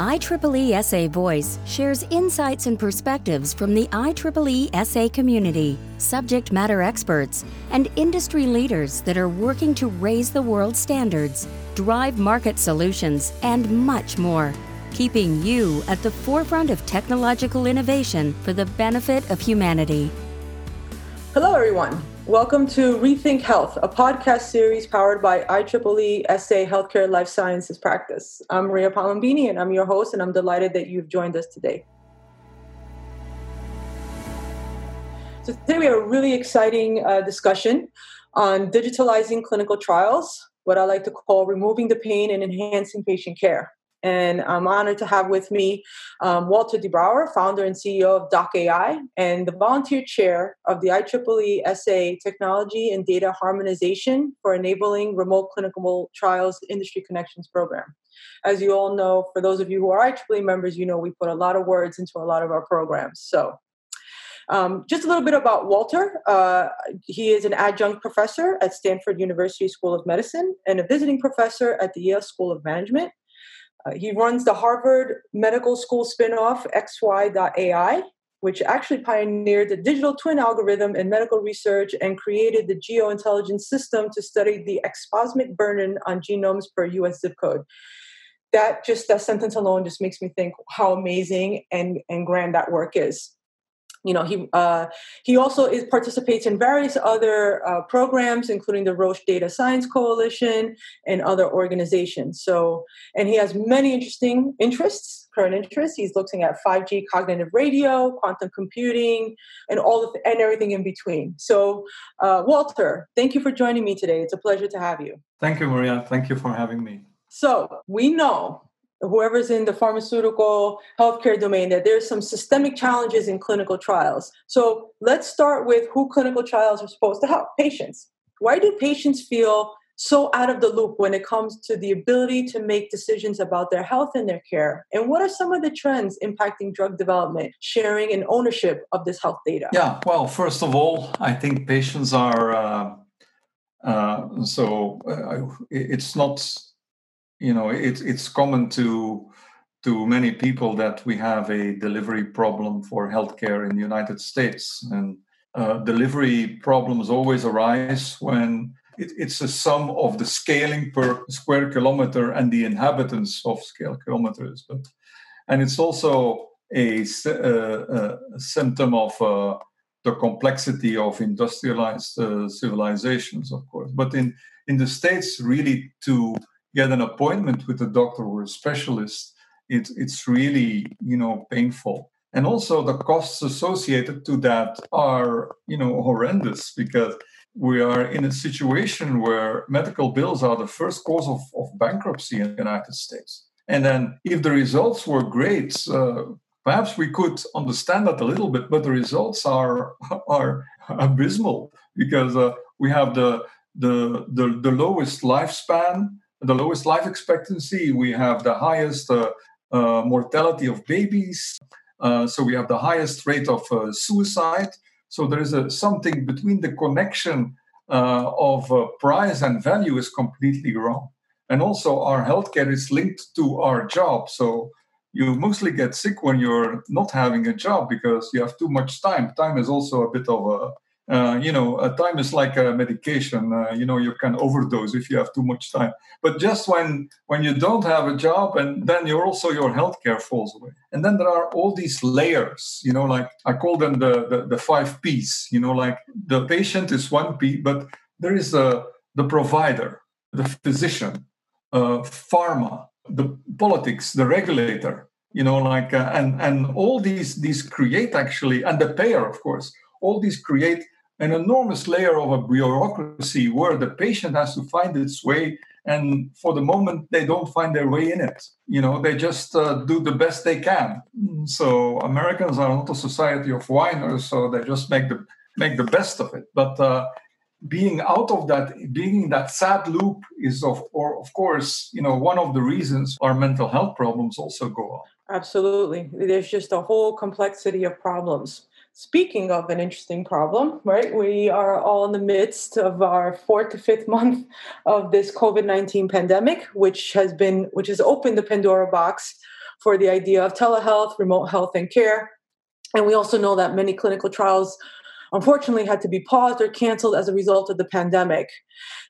IEEE SA Voice shares insights and perspectives from the IEEE SA community, subject matter experts, and industry leaders that are working to raise the world's standards, drive market solutions, and much more, keeping you at the forefront of technological innovation for the benefit of humanity. Hello, everyone. Welcome to Rethink Health, a podcast series powered by IEEE SA Healthcare Life Sciences Practice. I'm Maria Palombini, and I'm your host, and I'm delighted that you've joined us today. So today we have a really exciting uh, discussion on digitalizing clinical trials, what I like to call removing the pain and enhancing patient care. And I'm honored to have with me um, Walter De Brouwer, founder and CEO of DocAI, and the volunteer chair of the IEEE SA Technology and Data Harmonization for Enabling Remote Clinical Trials Industry Connections Program. As you all know, for those of you who are IEEE members, you know we put a lot of words into a lot of our programs. So um, just a little bit about Walter. Uh, he is an adjunct professor at Stanford University School of Medicine and a visiting professor at the Yale School of Management. Uh, he runs the Harvard Medical School spinoff XY.AI, which actually pioneered the digital twin algorithm in medical research and created the geointelligence system to study the exposomic burden on genomes per US zip code. That just that sentence alone just makes me think how amazing and, and grand that work is you know he uh, he also is, participates in various other uh, programs including the roche data science coalition and other organizations. So and he has many interesting interests current interests. He's looking at 5g cognitive radio quantum computing and all of and everything in between. So uh, walter thank you for joining me today. It's a pleasure to have you. Thank you maria. Thank you for having me. So we know whoever's in the pharmaceutical healthcare domain that there's some systemic challenges in clinical trials. So let's start with who clinical trials are supposed to help patients. Why do patients feel so out of the loop when it comes to the ability to make decisions about their health and their care? And what are some of the trends impacting drug development, sharing, and ownership of this health data? Yeah, well, first of all, I think patients are. Uh, uh, so uh, it's not you know it's it's common to to many people that we have a delivery problem for healthcare in the United States, and uh, delivery problems always arise when it, it's a sum of the scaling per square kilometer and the inhabitants of scale kilometers. But and it's also a, a, uh, a symptom of uh, the complexity of industrialized uh, civilizations, of course. But in in the states, really to get an appointment with a doctor or a specialist, it, it's really you know painful. And also the costs associated to that are you know horrendous because we are in a situation where medical bills are the first cause of, of bankruptcy in the United States. And then if the results were great, uh, perhaps we could understand that a little bit, but the results are are abysmal because uh, we have the, the the the lowest lifespan the lowest life expectancy. We have the highest uh, uh, mortality of babies. Uh, so we have the highest rate of uh, suicide. So there is a, something between the connection uh, of uh, price and value is completely wrong. And also, our healthcare is linked to our job. So you mostly get sick when you're not having a job because you have too much time. Time is also a bit of a uh, you know, uh, time is like a medication. Uh, you know, you can overdose if you have too much time. But just when when you don't have a job, and then you're also your healthcare falls away. And then there are all these layers. You know, like I call them the the, the five P's. You know, like the patient is one P, but there is a the provider, the physician, uh, pharma, the politics, the regulator. You know, like uh, and and all these these create actually, and the payer, of course. All these create an enormous layer of a bureaucracy where the patient has to find its way and for the moment they don't find their way in it. You know they just uh, do the best they can. So americans are not a society of whiners so they just make the make the best of it. But uh, being out of that being in that sad loop is of or of course you know one of the reasons our mental health problems also go on absolutely. There's just a whole complexity of problems Speaking of an interesting problem, right? We are all in the midst of our fourth to fifth month of this COVID 19 pandemic, which has been, which has opened the Pandora box for the idea of telehealth, remote health, and care. And we also know that many clinical trials unfortunately had to be paused or canceled as a result of the pandemic.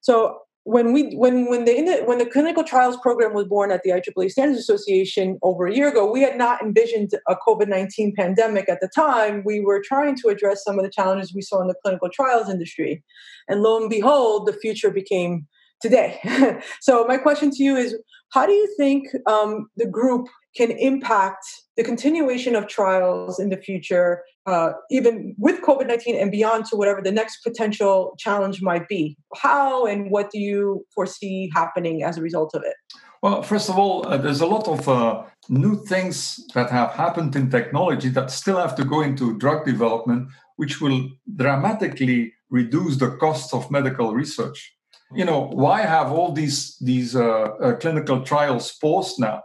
So when we when when the when the clinical trials program was born at the IEEE Standards Association over a year ago, we had not envisioned a COVID nineteen pandemic at the time. We were trying to address some of the challenges we saw in the clinical trials industry, and lo and behold, the future became today. so my question to you is, how do you think um, the group can impact the continuation of trials in the future, uh, even with COVID 19 and beyond to whatever the next potential challenge might be? How and what do you foresee happening as a result of it? Well, first of all, uh, there's a lot of uh, new things that have happened in technology that still have to go into drug development, which will dramatically reduce the cost of medical research. You know, why have all these these uh, uh clinical trials paused now?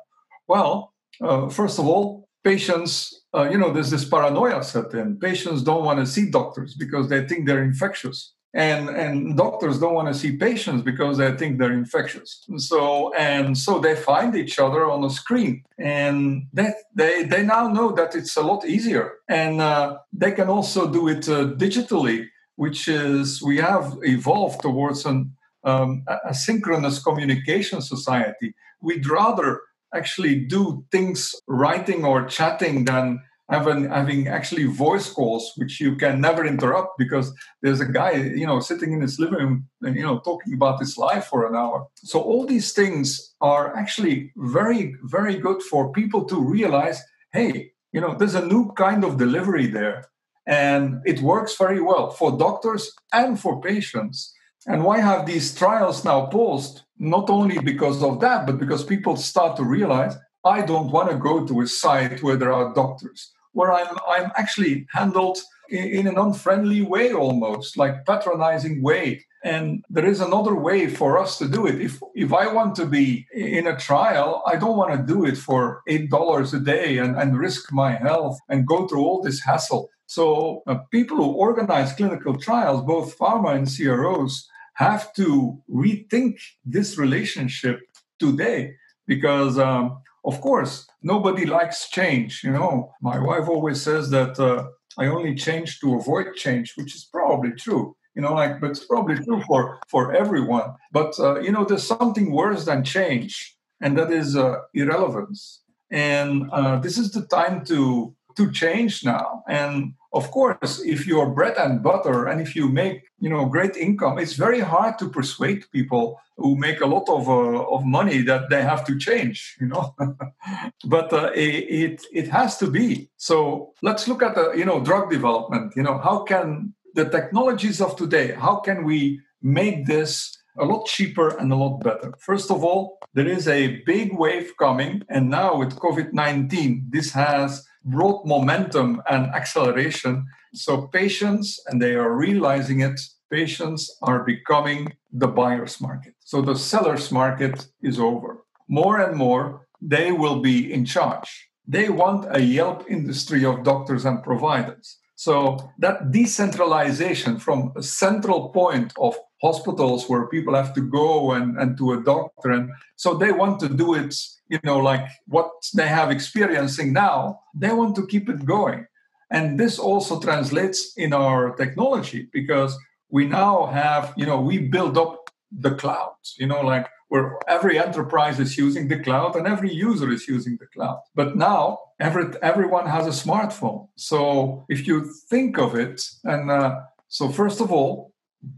Well, uh, first of all, patients, uh, you know, there's this paranoia set in. Patients don't want to see doctors because they think they're infectious. And, and doctors don't want to see patients because they think they're infectious. And so and so they find each other on a screen, and they they, they now know that it's a lot easier, and uh, they can also do it uh, digitally, which is we have evolved towards an um, asynchronous communication society. We'd rather actually do things writing or chatting than having having actually voice calls which you can never interrupt because there's a guy you know sitting in his living room and you know talking about his life for an hour. So all these things are actually very very good for people to realize hey you know there's a new kind of delivery there. And it works very well for doctors and for patients. And why have these trials now paused? Not only because of that, but because people start to realize I don't want to go to a site where there are doctors, where I'm, I'm actually handled in, in an unfriendly way almost, like patronizing way. And there is another way for us to do it. If if I want to be in a trial, I don't want to do it for eight dollars a day and, and risk my health and go through all this hassle. So uh, people who organize clinical trials, both pharma and CROs, have to rethink this relationship today because um, of course nobody likes change you know. My wife always says that uh, i only change to avoid change which is probably true you know like but it's probably true for for everyone. But uh, you know there's something worse than change and that is uh, irrelevance. And uh, this is the time to to change now. And of course if you're bread and butter and if you make you know great income it's very hard to persuade people who make a lot of uh, of money that they have to change you know but uh, it it has to be so let's look at the you know drug development you know how can the technologies of today how can we make this a lot cheaper and a lot better. First of all, there is a big wave coming, and now with COVID 19, this has brought momentum and acceleration. So, patients, and they are realizing it, patients are becoming the buyer's market. So, the seller's market is over. More and more, they will be in charge. They want a Yelp industry of doctors and providers. So, that decentralization from a central point of hospitals where people have to go and, and to a doctor and so they want to do it you know like what they have experiencing now they want to keep it going. And this also translates in our technology because we now have you know we build up the cloud you know like where every enterprise is using the cloud and every user is using the cloud. But now every, everyone has a smartphone. So if you think of it and uh, so first of all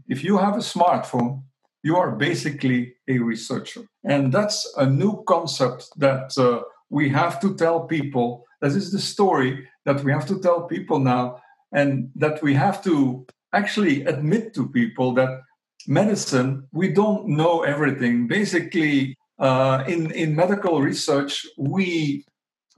if you have a smartphone, you are basically a researcher. And that's a new concept that uh, we have to tell people. This is the story that we have to tell people now, and that we have to actually admit to people that medicine, we don't know everything. Basically, uh, in, in medical research, we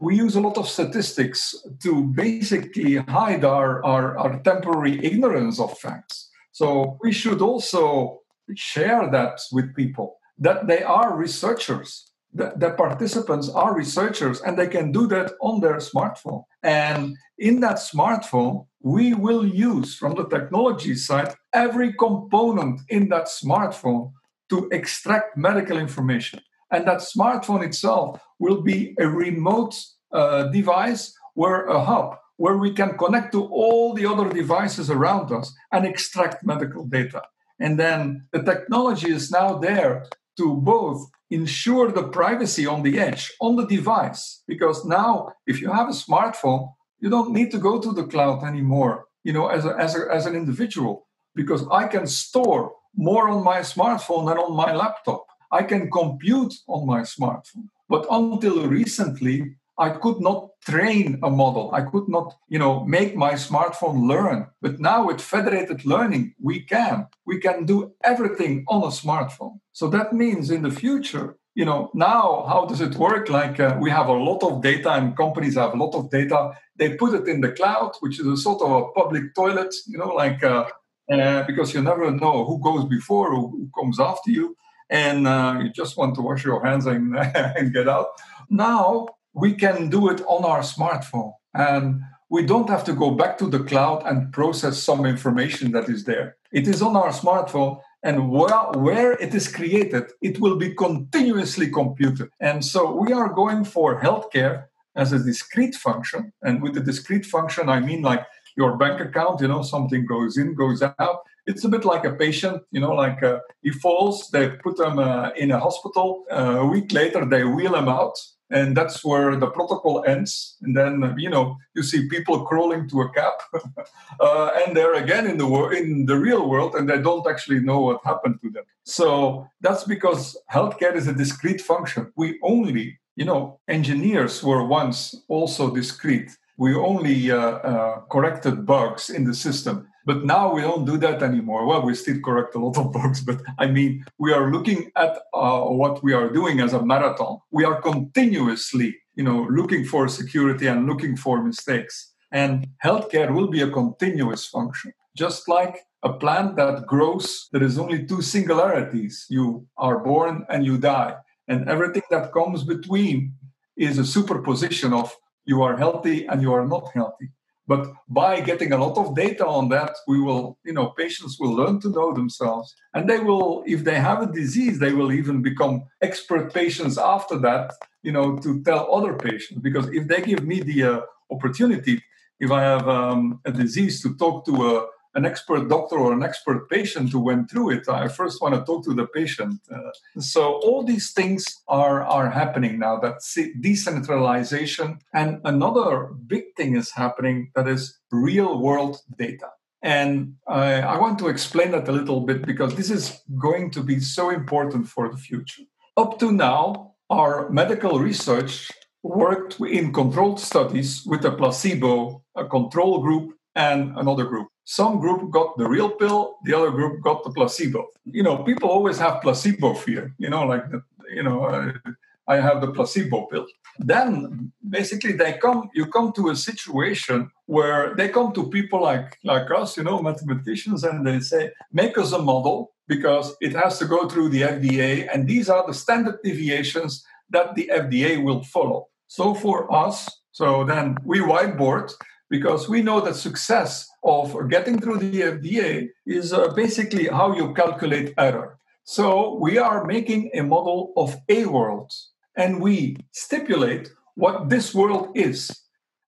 we use a lot of statistics to basically hide our, our, our temporary ignorance of facts. So we should also share that with people that they are researchers. The, the participants are researchers and they can do that on their smartphone. And in that smartphone, we will use from the technology side every component in that smartphone to extract medical information. And that smartphone itself will be a remote uh, device where a hub where we can connect to all the other devices around us and extract medical data. And then the technology is now there to both ensure the privacy on the edge, on the device, because now if you have a smartphone, you don't need to go to the cloud anymore, you know, as, a, as, a, as an individual, because I can store more on my smartphone than on my laptop. I can compute on my smartphone. But until recently, I could not train a model. I could not, you know, make my smartphone learn. But now with federated learning, we can. We can do everything on a smartphone. So that means in the future, you know, now how does it work? Like uh, we have a lot of data and companies have a lot of data. They put it in the cloud, which is a sort of a public toilet, you know, like uh, uh, because you never know who goes before, who, who comes after you. And uh, you just want to wash your hands and, and get out. Now we can do it on our smartphone. And we don't have to go back to the cloud and process some information that is there. It is on our smartphone, and where, where it is created, it will be continuously computed. And so we are going for healthcare as a discrete function. And with the discrete function, I mean like your bank account, you know, something goes in, goes out. It's a bit like a patient, you know, like uh, he falls, they put him uh, in a hospital. Uh, a week later, they wheel him out and that's where the protocol ends. And then you know you see people crawling to a cab uh, and they're again in the wor- in the real world and they don't actually know what happened to them. So that's because healthcare is a discrete function. We only you know engineers were once also discrete. We only uh, uh, corrected bugs in the system but now we don't do that anymore. Well, we still correct a lot of bugs, but I mean, we are looking at uh, what we are doing as a marathon. We are continuously, you know, looking for security and looking for mistakes. And healthcare will be a continuous function, just like a plant that grows. There is only two singularities: you are born and you die, and everything that comes between is a superposition of you are healthy and you are not healthy. But by getting a lot of data on that, we will, you know, patients will learn to know themselves. And they will, if they have a disease, they will even become expert patients after that, you know, to tell other patients. Because if they give me the uh, opportunity, if I have um, a disease to talk to a an expert doctor or an expert patient who went through it. I first want to talk to the patient. Uh, so all these things are are happening now. That decentralization and another big thing is happening that is real world data. And I, I want to explain that a little bit because this is going to be so important for the future. Up to now, our medical research worked in controlled studies with a placebo, a control group, and another group. Some group got the real pill, the other group got the placebo. You know, people always have placebo fear. You know, like you know, uh, I have the placebo pill. Then basically they come, you come to a situation where they come to people like like us, you know, mathematicians, and they say, make us a model because it has to go through the FDA, and these are the standard deviations that the FDA will follow. So for us, so then we whiteboard because we know that success of getting through the FDA is uh, basically how you calculate error. So we are making a model of a world and we stipulate what this world is.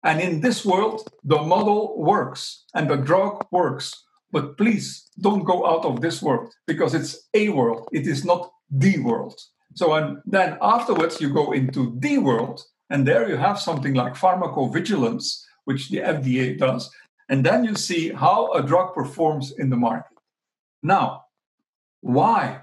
And in this world, the model works and the drug works. But please don't go out of this world because it's a world, it is not the world. So, and then afterwards, you go into the world, and there you have something like pharmacovigilance, which the FDA does. And then you see how a drug performs in the market. Now, why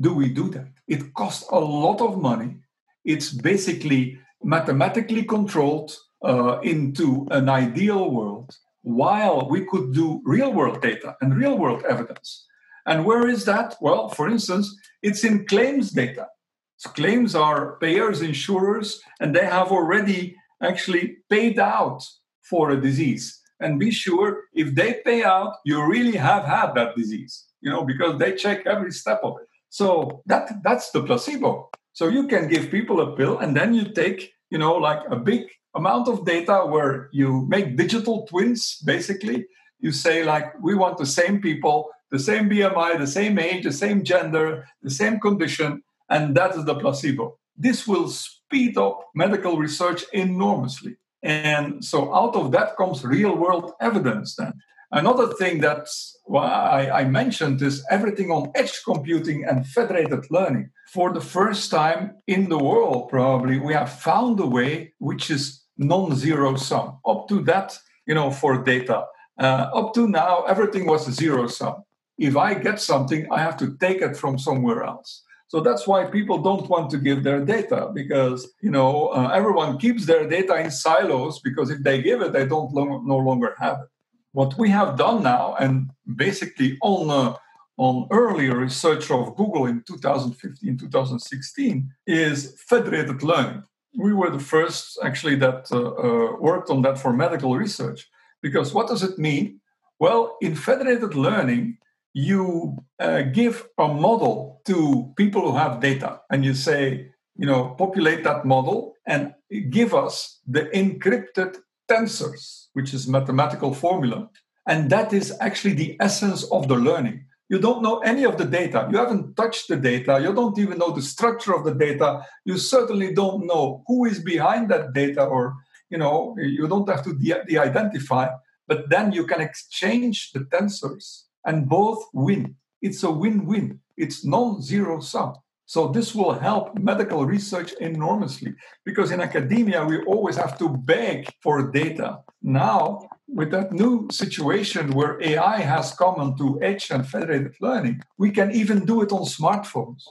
do we do that? It costs a lot of money. It's basically mathematically controlled uh, into an ideal world while we could do real world data and real world evidence. And where is that? Well, for instance, it's in claims data. So claims are payers, insurers, and they have already actually paid out for a disease and be sure if they pay out you really have had that disease you know because they check every step of it so that that's the placebo so you can give people a pill and then you take you know like a big amount of data where you make digital twins basically you say like we want the same people the same bmi the same age the same gender the same condition and that is the placebo. This will speed up medical research enormously. And so out of that comes real world evidence then. Another thing that I, I mentioned is everything on edge computing and federated learning. For the first time in the world, probably, we have found a way which is non-zero sum. Up to that, you know, for data. Uh, up to now, everything was zero sum. If I get something, I have to take it from somewhere else. So that's why people don't want to give their data because you know uh, everyone keeps their data in silos because if they give it, they don't no longer have it. What we have done now, and basically on uh, on earlier research of Google in 2015, 2016, is federated learning. We were the first actually that uh, uh, worked on that for medical research. Because what does it mean? Well, in federated learning, you uh, give a model to people who have data and you say, you know, populate that model and give us the encrypted tensors, which is mathematical formula. And that is actually the essence of the learning. You don't know any of the data. You haven't touched the data. You don't even know the structure of the data. You certainly don't know who is behind that data or, you know, you don't have to de- de-identify. But then you can exchange the tensors and both win. It's a win win, it's non zero sum. So, this will help medical research enormously because in academia, we always have to beg for data. Now, with that new situation where AI has come onto edge and federated learning, we can even do it on smartphones.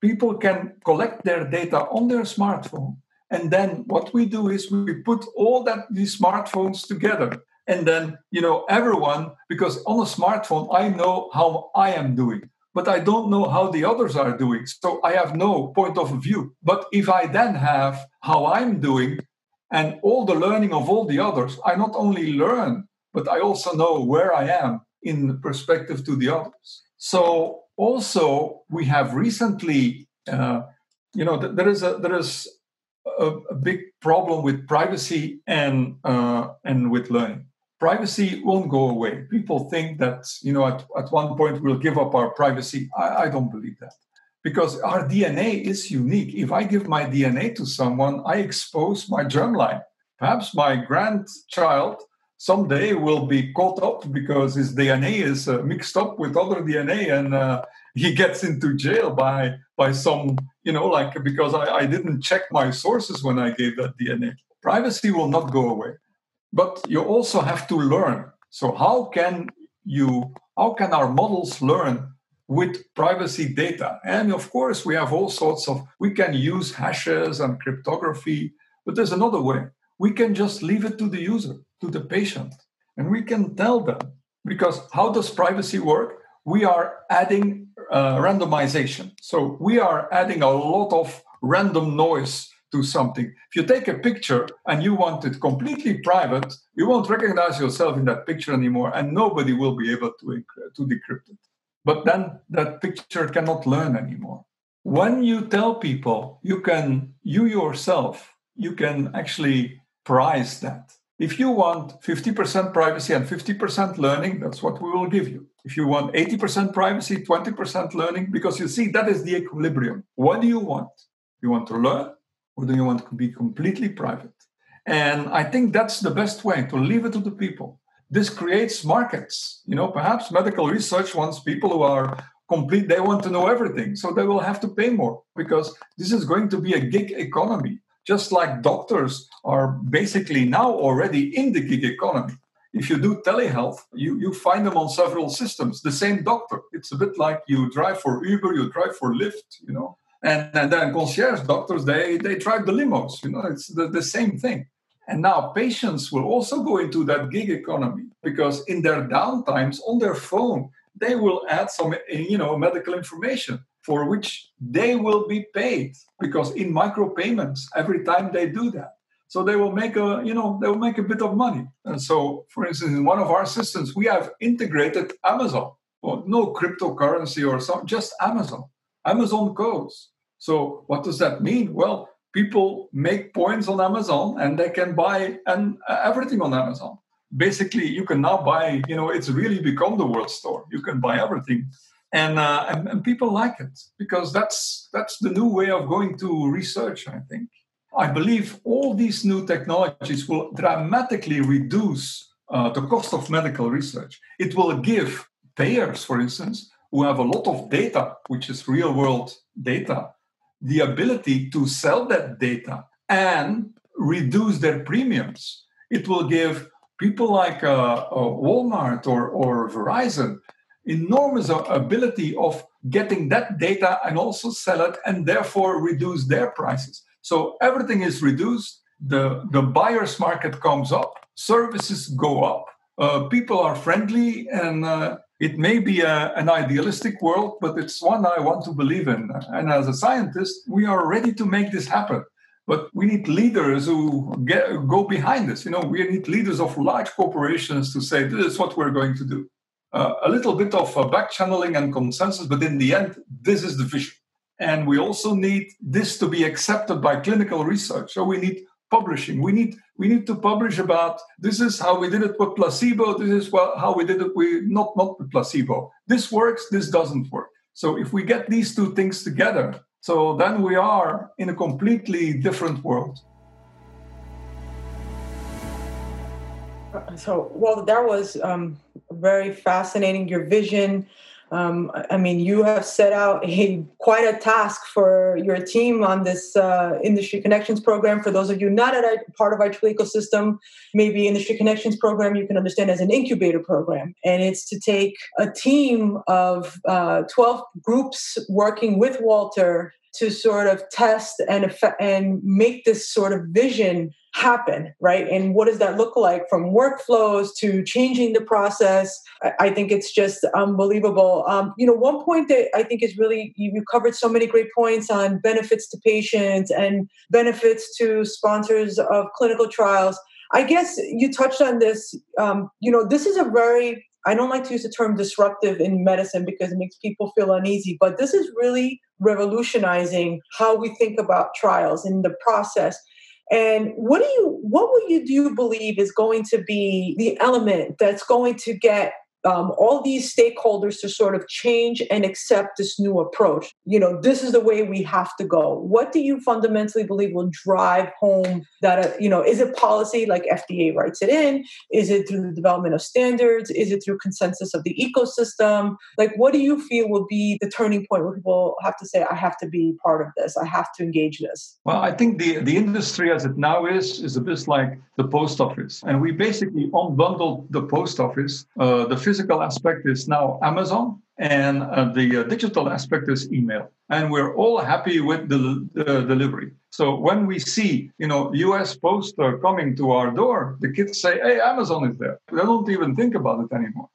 People can collect their data on their smartphone. And then what we do is we put all that these smartphones together and then you know everyone because on a smartphone i know how i am doing but i don't know how the others are doing. So i have no point of view. But if i then have how i'm doing and all the learning of all the others i not only learn but i also know where i am in perspective to the others. So also we have recently uh, you know there is a there is a, a big problem with privacy and uh, and with learning privacy won't go away. People think that, you know, at, at one point we'll give up our privacy. I, I don't believe that because our DNA is unique. If I give my DNA to someone, I expose my germline. Perhaps my grandchild someday will be caught up because his DNA is uh, mixed up with other DNA and uh, he gets into jail by by some, you know, like because I, I didn't check my sources when I gave that DNA. Privacy will not go away but you also have to learn. So how can you how can our models learn with privacy data? And of course we have all sorts of we can use hashes and cryptography but there's another way. We can just leave it to the user to the patient and we can tell them. Because how does privacy work? We are adding uh, randomization. So we are adding a lot of random noise to something. If you take a picture and you want it completely private, you won't recognize yourself in that picture anymore, and nobody will be able to, to decrypt it. But then that picture cannot learn anymore. When you tell people you can, you yourself, you can actually price that. If you want 50% privacy and 50% learning, that's what we will give you. If you want 80% privacy, 20% learning, because you see, that is the equilibrium. What do you want? You want to learn or do you want to be completely private? And I think that's the best way to leave it to the people. This creates markets. You know, perhaps medical research wants people who are complete, they want to know everything. So they will have to pay more because this is going to be a gig economy. Just like doctors are basically now already in the gig economy. If you do telehealth, you, you find them on several systems, the same doctor. It's a bit like you drive for Uber, you drive for Lyft, you know and, and then concierge doctors, they, they drive the limos. You know, it's the, the same thing. And now patients will also go into that gig economy because in their downtimes on their phone, they will add some, you know, medical information for which they will be paid because in micropayments every time they do that. So they will make a, you know, they will make a bit of money. And so, for instance, in one of our systems, we have integrated Amazon. Well, no cryptocurrency or something, just Amazon. Amazon goes. So what does that mean? Well, people make points on Amazon and they can buy and uh, everything on Amazon. Basically, you can now buy, you know, it's really become the world store. You can buy everything. and, uh, and, and people like it because that's that's the new way of going to research. I think. I believe all these new technologies will dramatically reduce uh, the cost of medical research. It will give payers, for instance, who have a lot of data, which is real world data, the ability to sell that data and reduce their premiums. It will give people like uh, uh, Walmart or, or Verizon enormous ability of getting that data and also sell it and therefore reduce their prices. So everything is reduced, the, the buyer's market comes up, services go up, uh, people are friendly, and uh, it may be a, an idealistic world, but it's one I want to believe in. And as a scientist, we are ready to make this happen. But we need leaders who get, go behind us. You know, we need leaders of large corporations to say, this is what we're going to do. Uh, a little bit of uh, back channeling and consensus, but in the end, this is the vision. And we also need this to be accepted by clinical research. So we need publishing. We need we need to publish about this is how we did it with placebo. This is how we did it with not not with placebo. This works. This doesn't work. So if we get these two things together, so then we are in a completely different world. So, well, that was um, very fascinating. Your vision. Um, I mean, you have set out a quite a task for your team on this uh, Industry Connections program. For those of you not at a part of our IEEE ecosystem, maybe Industry Connections program you can understand as an incubator program, and it's to take a team of uh, 12 groups working with Walter to sort of test and and make this sort of vision happen right? And what does that look like from workflows to changing the process? I think it's just unbelievable. Um, you know one point that i think is really you covered so many great points on benefits to patients and benefits to sponsors of clinical trials. I guess you touched on this um, you know this is a very I don't like to use the term disruptive in medicine because it makes people feel uneasy, but this is really revolutionizing how we think about trials in the process. And what do you what will you do you believe is going to be the element that's going to get um, all these stakeholders to sort of change and accept this new approach. You know, this is the way we have to go. What do you fundamentally believe will drive home that, uh, you know, is it policy like FDA writes it in? Is it through the development of standards? Is it through consensus of the ecosystem? Like, what do you feel will be the turning point where people have to say, I have to be part of this, I have to engage this? Well, I think the, the industry as it now is, is a bit like the post office. And we basically unbundled the post office. Uh, the physical aspect is now Amazon, and uh, the uh, digital aspect is email. And we're all happy with the, the, delivery. So when we see, you know, U.S. Post uh, coming to our door, the kids say, "Hey, Amazon is there." They don't even think about it anymore.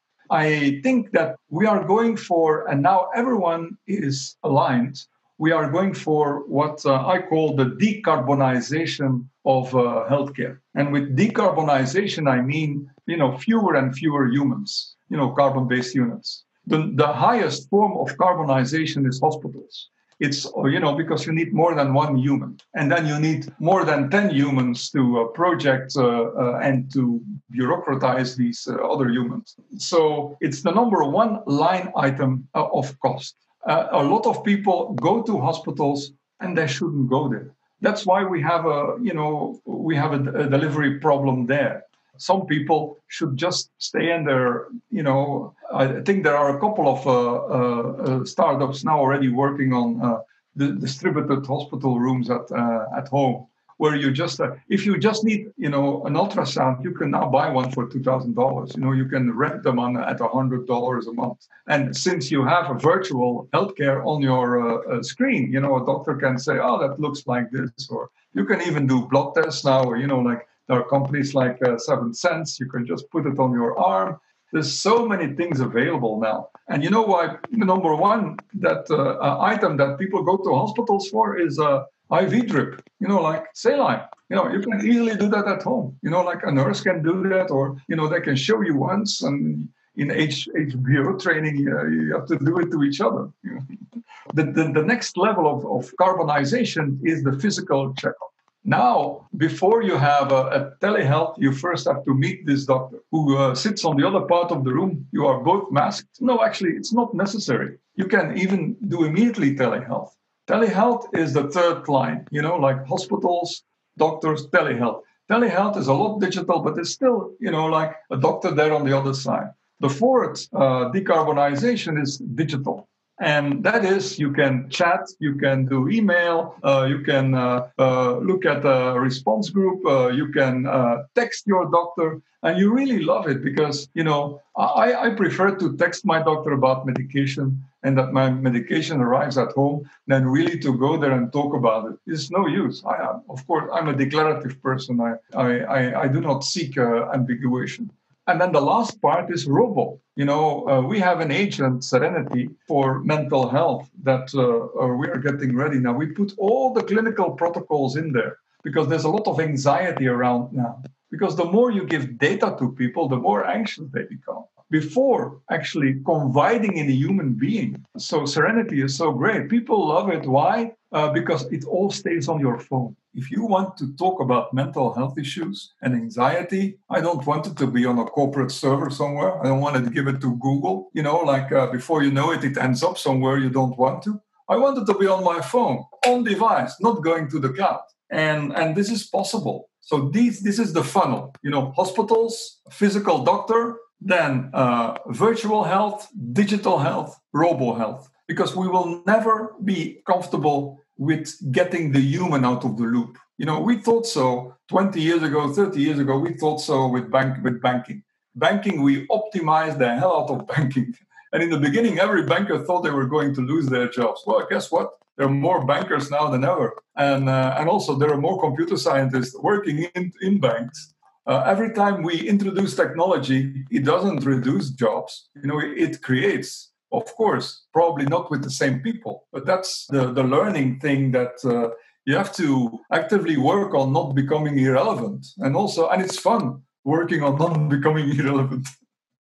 I think that we are going for, and now everyone is aligned. We are going for what uh, I call the decarbonization of uh, healthcare. And with decarbonization, I mean, you know, fewer and fewer humans you know, carbon-based units. The, the highest form of carbonization is hospitals. It's, you know, because you need more than one human. And then you need more than 10 humans to uh, project uh, uh, and to bureaucratize these uh, other humans. So it's the number one line item uh, of cost. Uh, a lot of people go to hospitals and they shouldn't go there. That's why we have a, you know, we have a delivery problem there some people should just stay in there. You know, I think there are a couple of uh, uh, uh startups now already working on uh, the distributed hospital rooms at uh, at home, where you just if you just need you know an ultrasound, you can now buy one for two thousand dollars. You know, you can rent them on at hundred dollars a month. And since you have a virtual healthcare on your screen, you know, a doctor can say, "Oh, that looks like this," or you can even do blood tests now, or you know, like there are companies like uh, Seventh Sense. You can just put it on your arm. There's so many things available now. And you know why? Number one, that uh, uh, item that people go to hospitals for is a IV drip. You know, like saline. You know, you can easily do that at home. You know, like a nurse can do that, or you know, they can show you once. And in H- HBO training, uh, you have to do it to each other. the, the, the next level of, of carbonization is the physical checkup Now, before you have a, a telehealth, you first have to meet this doctor who uh, sits on the other part of the room. You are both masked. No, actually, it's not necessary. You can even do immediately telehealth. Telehealth is the third line, you know, like hospitals, doctors, telehealth. Telehealth is a lot digital, but it's still, you know, like a doctor there on the other side. The fourth uh, decarbonization is digital. And that is, you can chat, you can do email, uh, you can uh, uh, look at a response group, uh, you can uh, text your doctor, and you really love it because, you know, I, I prefer to text my doctor about medication and that my medication arrives at home than really to go there and talk about it. It's no use. I am, of course, I'm a declarative person. I, I, I, I do not seek uh, ambiguation. And then the last part is robo. You know, uh, we have an agent, Serenity, for mental health that uh, uh, we are getting ready now. We put all the clinical protocols in there because there's a lot of anxiety around now. Because the more you give data to people, the more anxious they become before actually confiding in a human being. So Serenity is so great. People love it. Why? Uh, because it all stays on your phone. If you want to talk about mental health issues and anxiety, I don't want it to be on a corporate server somewhere. I don't want to give it to Google. You know, like uh, before you know it, it ends up somewhere you don't want to. I want it to be on my phone, on device, not going to the cloud. And, and this is possible. So these, this is the funnel. You know, hospitals, physical doctor, then uh, virtual health, digital health, robo health, because we will never be comfortable with getting the human out of the loop. You know, we thought so 20 years ago, 30 years ago, we thought so with bank with banking. Banking, we optimized the hell out of banking. And in the beginning, every banker thought they were going to lose their jobs. Well, guess what? There are more bankers now than ever. And, uh, and also, there are more computer scientists working in, in banks uh, every time we introduce technology, it doesn't reduce jobs. You know, it, creates. Of course, probably not with the same people, but that's the, the learning thing that uh, you have to actively work on not becoming irrelevant. And also, and it's fun working on not becoming irrelevant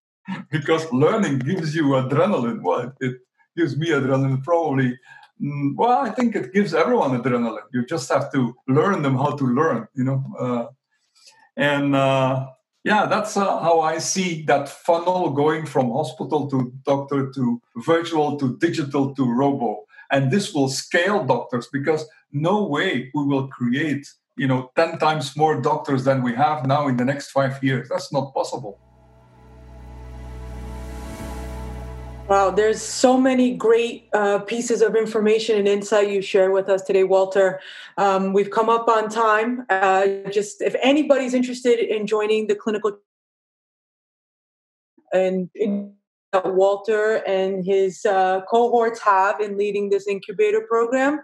because learning gives you adrenaline. Well, it gives me adrenaline probably. Mm, well, I think it gives everyone adrenaline. You just have to learn them how to learn, you know. Uh, and uh, yeah, that's uh, how I see that funnel going from hospital to doctor to virtual to digital to robo. And this will scale doctors because no way we will create, you know, 10 times more doctors than we have now in the next five years. That's not possible. Wow, there's so many great uh, pieces of information and insight you share with us today, Walter. Um, we've come up on time. Uh, just if anybody's interested in joining the clinical and Walter and his uh, cohorts have in leading this incubator program,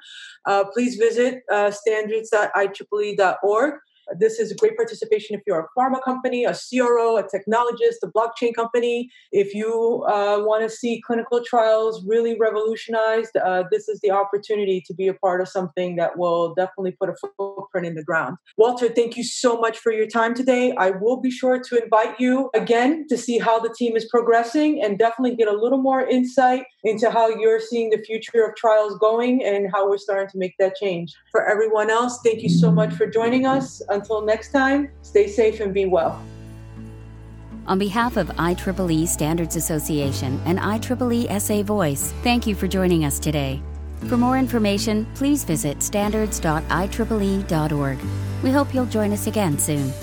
uh, please visit uh, standards.ieee.org. This is a great participation if you're a pharma company, a CRO, a technologist, a blockchain company. If you uh, want to see clinical trials really revolutionized, uh, this is the opportunity to be a part of something that will definitely put a footprint in the ground. Walter, thank you so much for your time today. I will be sure to invite you again to see how the team is progressing and definitely get a little more insight into how you're seeing the future of trials going and how we're starting to make that change. For everyone else, thank you so much for joining us. Until next time, stay safe and be well. On behalf of IEEE Standards Association and IEEE SA Voice, thank you for joining us today. For more information, please visit standards.ieee.org. We hope you'll join us again soon.